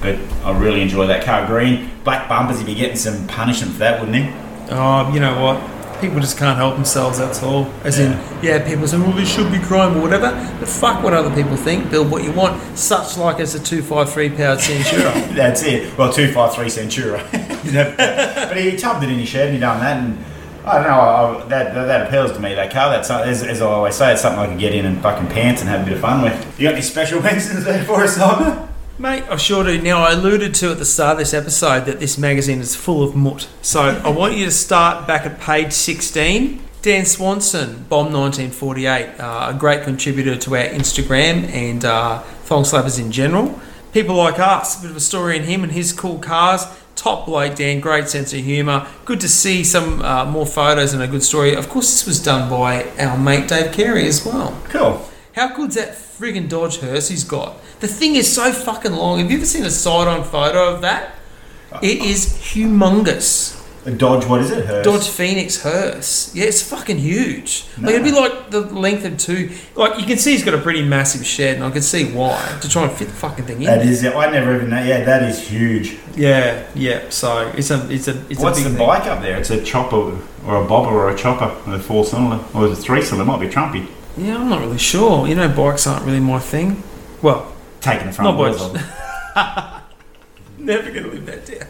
But I really enjoy that car. Green, black bumpers, he'd be getting some punishment for that, wouldn't he? Oh, you know what? People just can't help themselves. That's all. As in, yeah, people say, well, this should be crime or whatever. But fuck what other people think. Build what you want. Such like as a two five three powered Centura. That's it. Well, 253 Centura. but he tubbed it in his shed and he done that. And I don't know, I, that that appeals to me, that car. That's, as, as I always say, it's something I can get in and fucking pants and have a bit of fun with. You got any special mentions there for us, Simon? Mate, I sure do. Now, I alluded to at the start of this episode that this magazine is full of mutt. So I want you to start back at page 16. Dan Swanson, Bomb 1948, uh, a great contributor to our Instagram and uh, Thong Slappers in general. People like us, a bit of a story in him and his cool cars. Top bloke, Dan, great sense of humour. Good to see some uh, more photos and a good story. Of course, this was done by our mate Dave Carey as well. Cool. How good's that friggin' Dodge hearse he's got? The thing is so fucking long. Have you ever seen a side-on photo of that? It is humongous. A Dodge, what is it? Hearse? Dodge Phoenix hearse. Yeah, it's fucking huge. Like it'd be like the length of two. Like you can see he's got a pretty massive shed, and I can see why to try and fit the fucking thing in. That is it. I never even know. Yeah, that is huge. Yeah, yeah. So it's a, it's a, it's What's a the thing. bike up there? It's a chopper or a bobber or a chopper with a four cylinder. Or a three cylinder? Might be Trumpy. Yeah, I'm not really sure. You know, bikes aren't really my thing. Well, Taking the front Not wheels much. off. Never going to live that down.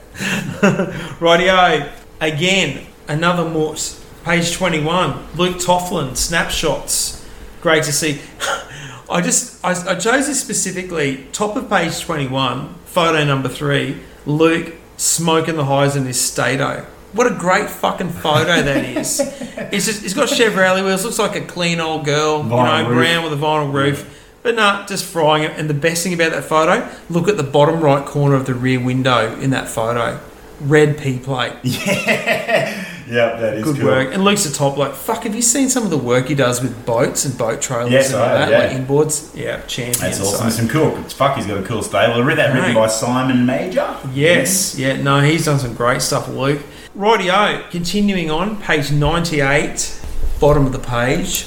Rightio. Again, another Mort. Page 21. Luke Tofflin, snapshots. Great to see. I just, I, I chose this specifically. Top of page 21, photo number three. Luke smoking the highs in his Stato. What a great fucking photo that is. It's just, it's got Chevrolet wheels. Looks like a clean old girl. you Vinyl know, roof. brown with a vinyl roof. But nah, just frying it. And the best thing about that photo, look at the bottom right corner of the rear window in that photo. Red P plate. Yeah. Yep, that is Good cool. work. And Luke's a top bloke. Fuck, have you seen some of the work he does with boats and boat trailers Yes, and I all that? yeah. Like inboards? Yeah, champion. That's awesome. So- Some cool. Fuck. He's got a cool stable. Read that written by Simon Major. Yes, mm. yeah, no, he's done some great stuff, Luke. Rightio, continuing on, page 98, bottom of the page.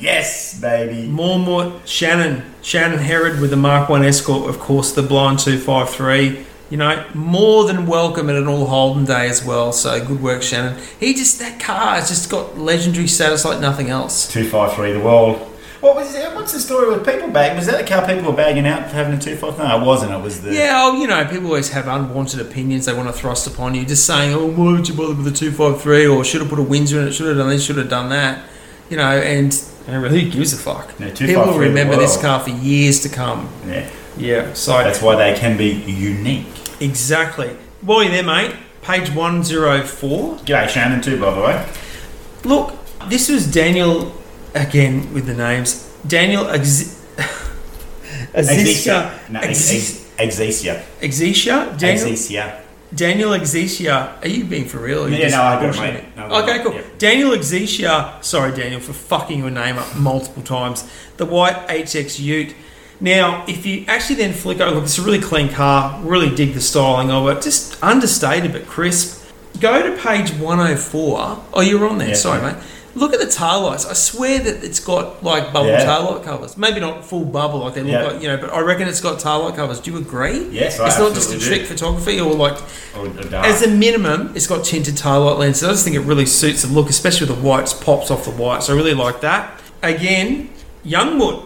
Yes, baby. More more Shannon Shannon Herod with the Mark One Escort, of course, the blind two five three. You know, more than welcome at an all Holden day as well. So good work, Shannon. He just that car has just got legendary status like nothing else. Two five three. The world. What was it? What's the story with people bag? Was that the car people were bagging out for having a two five? No, it wasn't. It was the. Yeah, oh, you know, people always have unwanted opinions they want to thrust upon you. Just saying, oh, why would you bother with a 253 or should have put a Windsor in it, should have done this, should have done that. You know, and and who gives a fuck? Yeah, people will remember this car for years to come. Yeah. Yeah, so That's why they can be unique. exactly. While you're there, mate, page 104. G'day, Shannon, too, by the way. Look, this was Daniel, again with the names. Daniel Ex- Exisia. No, Exis- ex- Exesia. Exisia? Daniel, Exesia. Daniel Exisia. Are you being for real? or are you Yeah, no, I got it, mate. No, okay, cool. yeah. Daniel Exisia. Sorry, Daniel, for fucking your name up multiple times. The white HX Ute. Now, if you actually then flick over, look, it's a really clean car. Really dig the styling of it. Just understated but crisp. Go to page 104. Oh, you're on there. Yeah, Sorry, sorry. mate. Look at the tail lights. I swear that it's got like bubble Yeah. tail light covers. Maybe not full bubble like they look Yeah. like, you know, but I reckon it's got tail light covers. Do you agree? Yes, I It's not just a trick do. photography or like Or, as a minimum, it's got tinted taillight lenses. I just think it really suits the look, especially with the whites pops off the white. So I really like that. Again, Youngwood,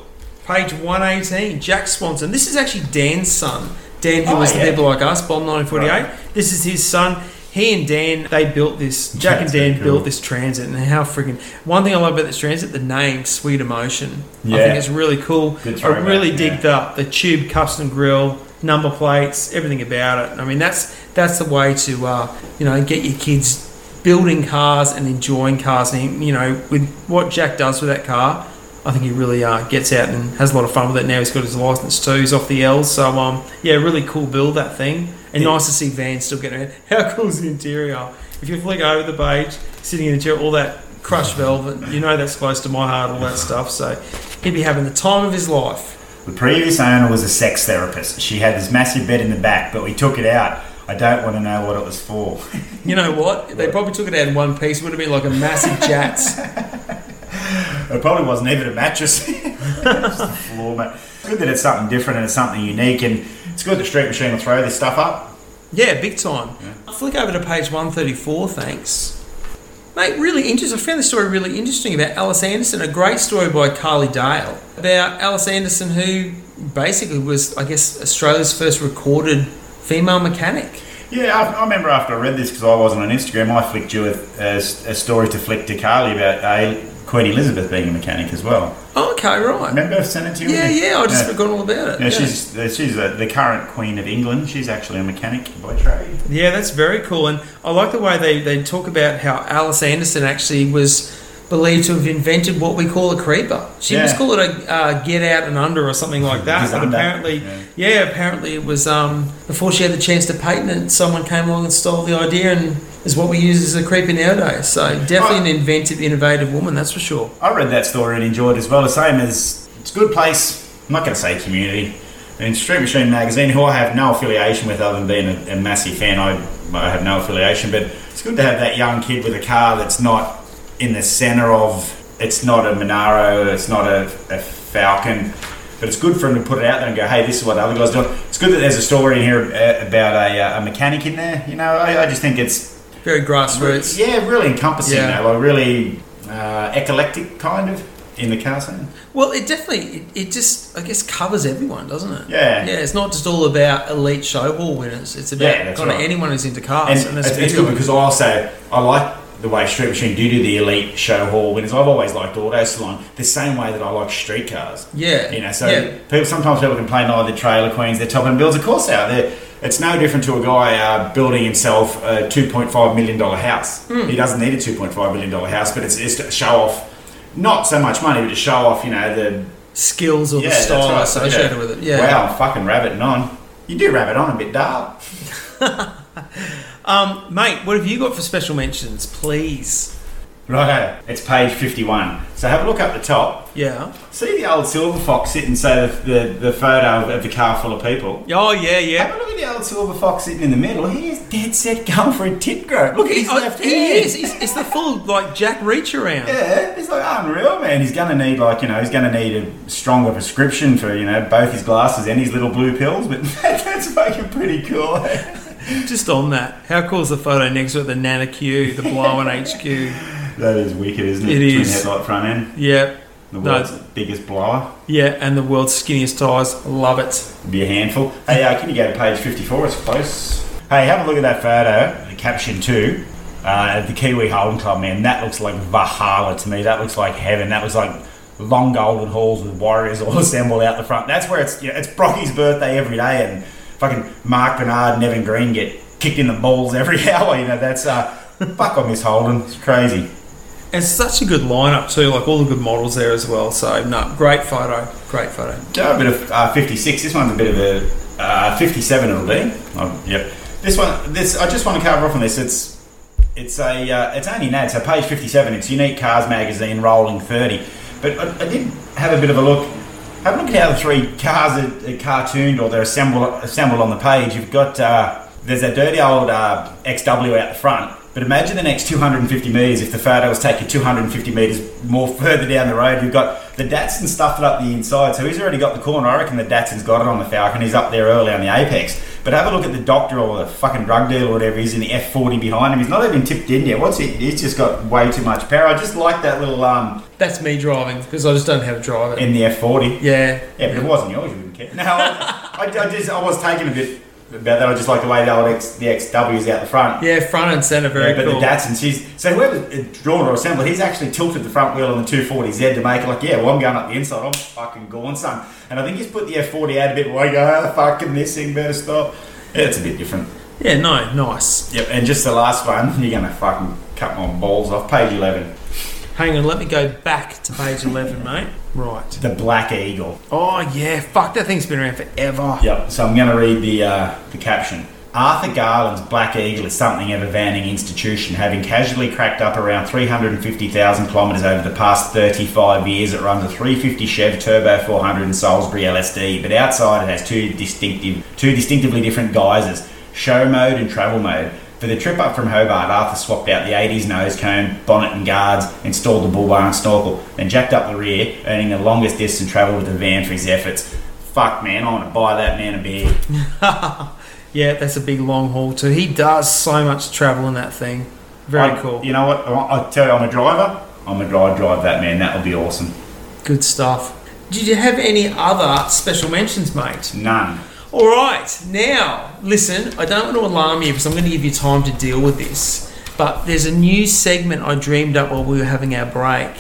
page 118, Jack Swanson. This is actually Dan's son. Dan, who Oh, was the people like us, Bomb 1948. Right. This is his son. He and Dan, they built this. Jack and Dan cool. built this transit, and how freaking. One thing I love about this transit, the name Sweet Emotion. Yeah. I think it's really cool. Good I really yeah. dig the the tube custom grill, number plates, everything about it. I mean, that's that's the way to uh, you know get your kids building cars and enjoying cars. And you know, with what Jack does with that car, I think he really uh, gets out and has a lot of fun with it. Now he's got his license too. He's off the L's, so um, yeah, really cool build that thing. And Yeah. nice to see Van still getting around. How cool is the interior? If you flick over the page, sitting in the chair, all that crushed velvet, you know that's close to my heart, all that stuff. So he'd be having the time of his life. The previous owner was a sex therapist. She had this massive bed in the back, but we took it out. I don't want to know what it was for. You know what? They probably took it out in one piece. It would have been like a massive jats. It probably wasn't even a mattress. Just a floor mat. Good that it's something different and it's something unique, and it's good that Street Machine will throw this stuff up. Yeah, big time. I'll flick over to page 134, thanks. Mate, really interesting. I found this story really interesting about Alice Anderson. A great story by Carly Dale about Alice Anderson, who basically was, I guess, Australia's first recorded female mechanic. Yeah, I, I remember after I read this because I wasn't on Instagram, I flicked you a, a, a story to flick to Carly about uh, Queen Elizabeth being a mechanic as well. Oh, okay, right. Remember I sent it to you? Yeah, yeah, I just yeah. forgot all about it. Yeah, she's uh, she's uh, the current Queen of England. She's actually a mechanic by trade. Yeah, that's very cool. And I like the way they, they talk about how Alice Anderson actually was believed to have invented what we call a creeper. She Yeah. was called it a uh, get out and under or something like that. But apparently, yeah. yeah. apparently it was um, before she had the chance to patent it, someone came along and stole the idea and is what we use as a creeper nowadays. So definitely an inventive, innovative woman, that's for sure. I read that story and enjoyed it as well. The same as it's a good place. I'm not going to say community. In Street Machine magazine, who I have no affiliation with other than being a, a massive fan, I, I have no affiliation. But it's good to have that young kid with a car that's not in the centre of. It's not a Monaro. It's not a, a Falcon. But it's good for him to put it out there and go, hey, this is what the other guys do. It's good that there's a story in here uh, about a, uh, a mechanic in there. You know, I, I just think it's Very grassroots. yeah, really encompassing. Yeah. Yeah. Like really uh, eclectic, kind of, in the car scene. Well, it definitely, it, it just, I guess, covers everyone, doesn't it? Yeah. Yeah, it's not just all about elite show hall winners. It's about Yeah, kind of anyone who's into cars. And And, it's, it's good because I also I like the way Street Machine do do the elite show hall winners. I've always liked Auto Salon the same way that I like street cars. Yeah. You know, so Yeah. people sometimes people complain, oh, the trailer queens, they're top end builds. Of course, they are. They're, it's no different to a guy uh, building himself a two point five million dollar house. Hmm. He doesn't need a two point five million dollar house, but it's, it's to show off. Not so much money, but to show off, you know, the skills or yeah, the style right. associated Yeah. with it. Yeah. Wow, I'm fucking rabbiting on. You do rabbit on a bit, dark. Um, mate, what have you got for special mentions, please? Right, it's page 51. So have a look up the top. Yeah. See the old silver fox sitting, say the, the, the photo of the car full of people. Oh yeah, yeah. Have a look at the old silver fox sitting in the middle. He is dead set going for a tit growth. Look at his Oh, left he hand. is. He's, it's the full like Jack Reach around. Yeah, it's like unreal, man. He's gonna need like you know he's gonna need a stronger prescription for you know both his glasses and his little blue pills. But that's fucking pretty cool. Just on that, how cool is the photo next to it? The Nana Q, the Blow and HQ. that is wicked, isn't it? It Twin is. headlight front end, Yep. the No. world's biggest blower. yeah, and the world's skinniest tires. Love it. Be a handful. Hey, uh, can you go to page fifty-four? It's close. Hey, have a look at that photo. The caption too. Uh, the Kiwi Holden Club, man. That looks like Valhalla to me. That looks like heaven. That was like long golden halls with warriors all assembled out the front. That's where it's. You know, it's Brocky's birthday every day, and fucking Mark Bernard and Evan Green get kicked in the balls every hour. You know, that's uh, fuck on Miss Holden. It's crazy. And such a good lineup too, like all the good models there as well. So no, great photo, great photo. Go a bit of uh, 56. This one's a bit of a uh, 57. It'll be. Oh, yep. This one. This. I just want to cover off on this. It's. It's a. Uh, it's only an ad. So page 57. It's Unique Cars magazine, rolling 30. But I, I did have a bit of a look. Have a look at how the three cars are, are cartooned or they're assembled assembled on the page. You've got. Uh, there's a dirty old uh, XW out the front. But imagine the next 250 metres if the photo was taken 250 metres more further down the road. You've got the Datsun stuffed up the inside, so he's already got the corner. I reckon the Datsun's got it on the Falcon. He's up there early on the Apex. But have a look at the doctor or the fucking drug dealer or whatever. He's in the F40 behind him. He's not even tipped in yet. What's he? He's just got way too much power. I just like that little um That's me driving because I just don't have a driver. in the F40. yeah, Yeah, but it wasn't yours. You wouldn't care. No, I, I, I just I was taking a bit about that. I just like the way the old X, the XW's out the front. yeah, front and centre, very Yeah, but cool. the Datsun, she's so whoever's drawn or assembled, he's actually tilted the front wheel on the 240Z to make it like, yeah, well, I'm going up the inside, I'm fucking going, son. And I think he's put the F40 out a bit go, ah, fucking this thing better stop. Yeah, it's a bit different. yeah, no, nice. Yep, and just the last one, you're gonna fucking cut my balls off. Page 11, Hang on, let me go back to page eleven, mate. Right. the Black Eagle. Oh yeah, fuck that thing's been around forever. Yep. So I'm going to read the uh, the caption. Arthur Garland's Black Eagle is something of a vanning institution, having casually cracked up around 350,000 kilometres over the past 35 years. It runs a 350 Chev Turbo 400 and Salisbury LSD, but outside it has two distinctive, two distinctively different guises: show mode and travel mode. For the trip up from Hobart, Arthur swapped out the 80s nose cone, bonnet and guards, installed the bull bar and snorkel, then jacked up the rear, earning the longest distance travel with the van for his efforts. Fuck man, I want to buy that man a beer. Yeah, that's a big long haul too. He does so much travel in that thing. Very I- cool. You know what? I I tell you, I'm a driver. I'm a drive drive that man. That would be awesome. Good stuff. Did you have any other special mentions, mate? None. All right, now listen. I don't want to alarm you because I'm going to give you time to deal with this. But there's a new segment I dreamed up while we were having our break.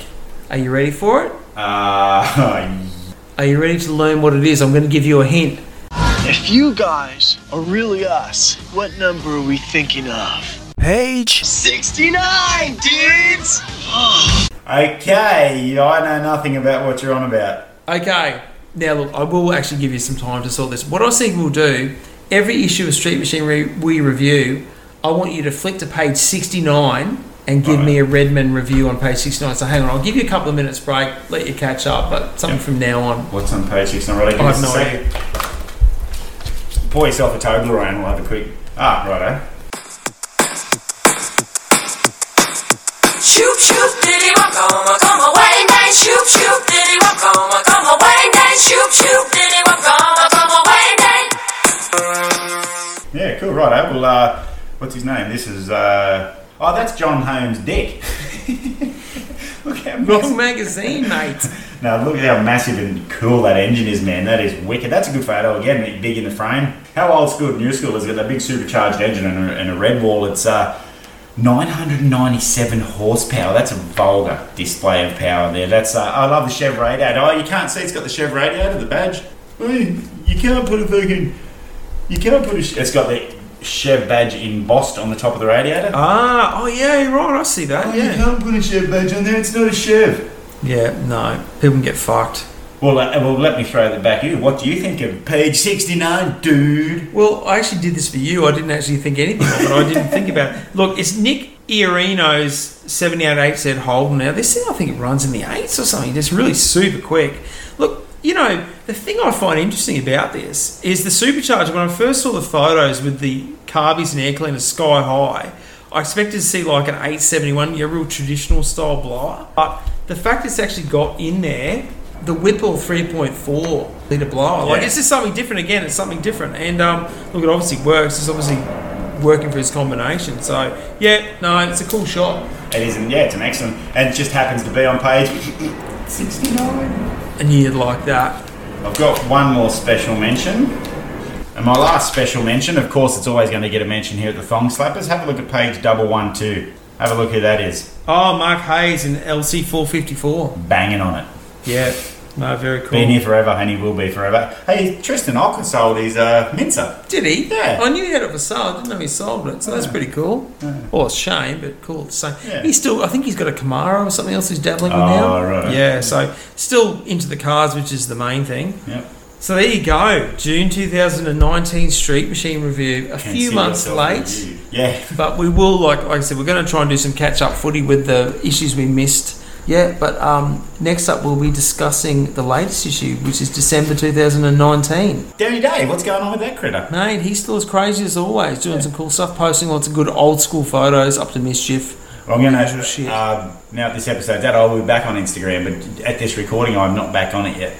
Are you ready for it? Uh, Are you ready to learn what it is? I'm going to give you a hint. If you guys are really us, what number are we thinking of? Page 69, dudes! okay, I know nothing about what you're on about. Okay. Now look, I will actually give you some time to sort this. What I was thinking we'll do, every issue of Street Machinery we review, I want you to flick to page 69 and give me a Redman review on page 69. So hang on, I'll give you a couple of minutes break, let you catch up, but something Yep. from now on. What's on page 69? Not really. I have no idea. Pour yourself a Toblerone. We'll have a quick. Ah, righto. Shoop shoop diddy wop come come away night shoop shoop diddy wop Yeah, cool. Righto. Well, uh, what's his name? This is. Uh, oh, that's John Holmes' dick. look how Wrong massive. magazine, mate. Now look at how massive and cool that engine is, man. That is wicked. That's a good photo again. Big in the frame. How old school, new school has got that big supercharged engine and a, and a red wall. It's uh, 997 horsepower. That's a vulgar display of power there. That's uh, I love the Chev radiator. Oh, you can't see it's got the Chev radiator, the badge. You can't put a fucking. You can't put a. It's got the Chev badge embossed on the top of the radiator. Ah, oh yeah, you're right. I see that. Oh, you can't put a Chev badge on there. It's not a Chev. Yeah, no. People can get fucked. Well, uh, well, let me throw that back at you. What do you think of page 69, dude? Well, I actually did this for you. I didn't actually think anything of it. I didn't think about it. Look, it's Nick Iorino's 78 Z Holden. Now, this thing I think it runs in the eights or something. It's really super quick. Look, you know, the thing I find interesting about this is the supercharger. When I first saw the photos with the carbies and air cleaners sky high, I expected to see like an 871, your real traditional style blower. But the fact it's actually got in there the Whipple 3.4 litre blower, like Yeah. it's just something different again. It's something different, and um, look, it obviously works. It's obviously working for its combination. So yeah, no, it's a cool shot. It is, and yeah, it's an excellent, and it just happens to be on page 69. And you'd like that. I've got one more special mention. And my last special mention, of course, it's always going to get a mention here at the Thong Slappers. Have a look at page double one two. Have a look who that is. Oh, Mark Hayes in LC 454. Banging on it. Yeah, no, very cool. Been here forever, and he will be forever. Hey, Tristan Olcott sold his uh, Mincer. Did he? Yeah. I knew he had it for sale. I didn't know he sold it. So that's pretty cool. Well, it's a shame, but cool. at the same. Yeah. He's still. I think he's got a Camaro or something else he's dabbling with Oh, now. right. Yeah. So still into the cars, which is the main thing. Yep. So there you go. June 2019 Street Machine review. A few Consider months yourself late. reviewed. Yeah. But we will, like, like I said, we're going to try and do some catch up footy with the issues we missed. Yeah, but um, next up we'll be discussing the latest issue, which is December 2019. Danny Dave, what's going on with that critter? Mate, he's still as crazy as always, doing some cool stuff, posting lots of good old school photos, up to mischief. Well, I'm going to uh, now this episode's out, I'll be back on Instagram, but at this recording, I'm not back on it yet.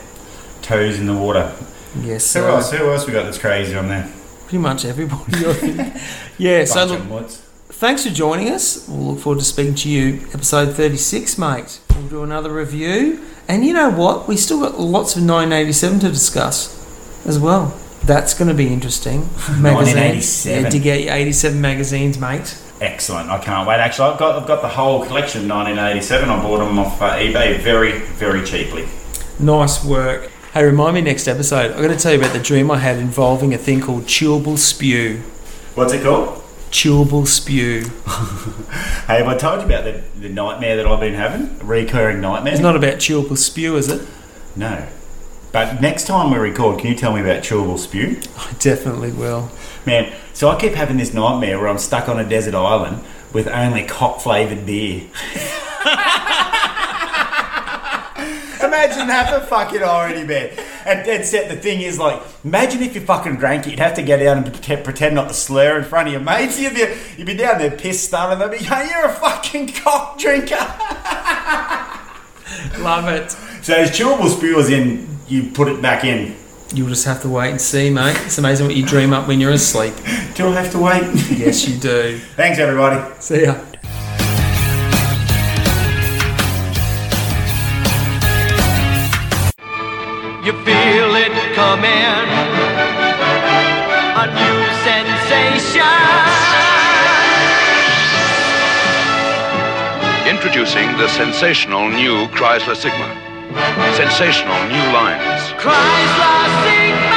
Toes in the water. Yes, Who uh, else? Who else we got that's crazy on there? pretty much everybody. Yeah, so look. Thanks for joining us. We'll look forward to speaking to you, episode 36, mate. We'll do another review. And you know what? We still got lots of 1987 to discuss as well. That's going to be interesting. Magazines. 1987. Yeah, to get your 87 magazines, mate. Excellent. I can't wait. Actually, I've got I've got the whole collection of 1987. I bought them off uh, eBay very very cheaply. Nice work. Hey, remind me next episode. I'm going to tell you about the dream I had involving a thing called chewable spew. What's it called? Chewable spew. Hey, have I told you about the, the nightmare that I've been having? A recurring nightmare? It's not about chewable spew, is it? No. But next time we record, can you tell me about chewable spew? I definitely will. Man, so I keep having this nightmare where I'm stuck on a desert island with only cock flavoured beer. Imagine that for fucking already, man. And dead set, the thing is like, imagine if you fucking drank it, you'd have to get out and pretend, pretend not to slur in front of your mates. You'd be, you'd be down there pissed starving. They'd be, hey, you're a fucking cock drinker. Love it. So as chewable spew is in, you put it back in. You'll just have to wait and see, mate. It's amazing what you dream up when you're asleep. Do I have to wait? Yes, you do. Thanks, everybody. See ya. You feel it coming, a new sensation. Introducing the sensational new Chrysler Sigma. Sensational new lines. Chrysler